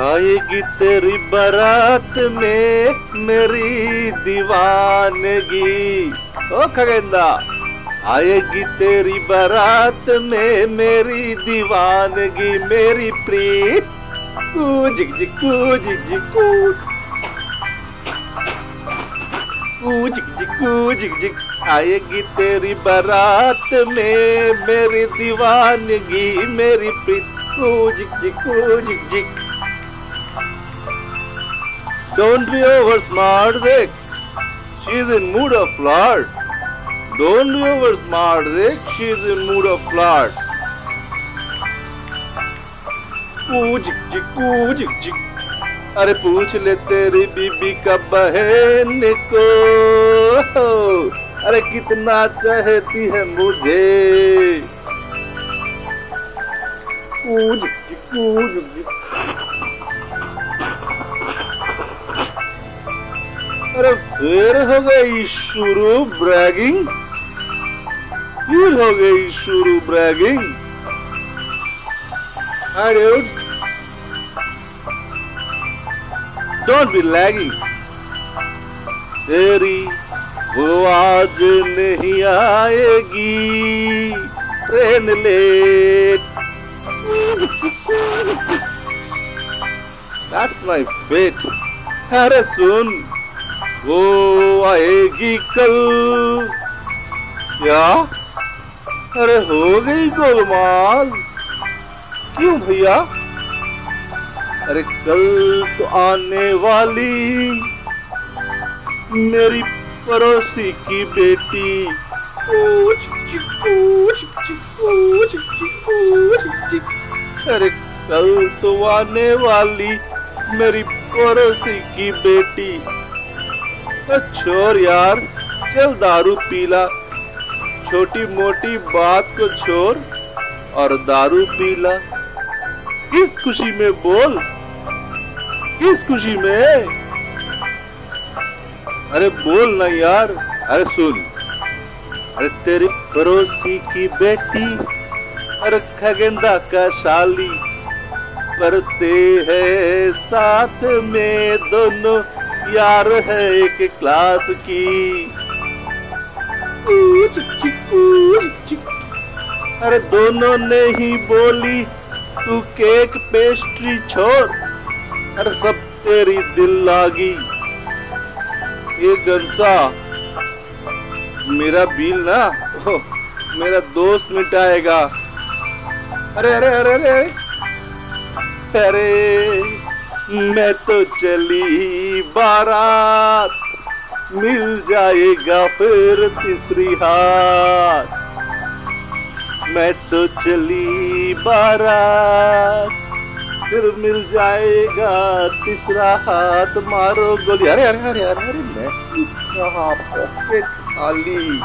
आएगी तेरी बारात में मेरी दीवानगी। ओ खगेंदा आएगी तेरी बारात में मेरी दीवानगी, मेरी प्रीत। कूजिक जी कूजिक जी कूज कूजिक जी कूजिक जी आएगी तेरी बारात में मेरी दीवानगी, मेरी प्रीत। कूजिक जिक कूजिक जिक Don't be over smart, Dick. She's in mood of flirt. Don't be over smart, Dick. She's in mood of flirt. कूजिक जिक कूजिक जिक अरे पूछ ले तेरी बीबी का बहन को अरे कितना चाहती है मुझे जिक कूजिक जिक अरे फिर हो गई शुरू ब्रैगिंग फिर हो गई शुरू bragging Hi dudes. Don't be lagging. तेरी वो आज नहीं आएगी train late That's my fate. अरे सुन वो आएगी कल। क्या? अरे हो गई गोलमाल। क्यों भैया? अरे कल तो आने वाली मेरी पड़ोसी की बेटी। कूच चिक, कूच चिक। अरे कल तो आने वाली मेरी पड़ोसी की बेटी। छोर यार, चल दारू पीला। छोटी मोटी बात को छोड़ और दारू पीला। किस खुशी में बोल? किस खुशी में? अरे बोल ना यार। अरे सुन। अरे तेरी पड़ोसी की बेटी अरे खगेंदा का शाली पढ़ते हैं साथ में दोनों। यार है एक क्लास की। अरे दोनों ने ही बोली तू केक पेस्ट्री छोड़ अरे सब तेरी दिल लागी। ये गंसा मेरा बिल ना ओ, मेरा दोस्त मिटाएगा। अरे अरे अरे अरे अरे अरे मैं तो चली बारात, मिल जाएगा फिर तीसरी हाथ मैं तो चली बारात, फिर मिल जाएगा तीसरा हाथ। मारो गोली। अरे अरे अरे अरे मैं कहाँ पॉकेट खाली?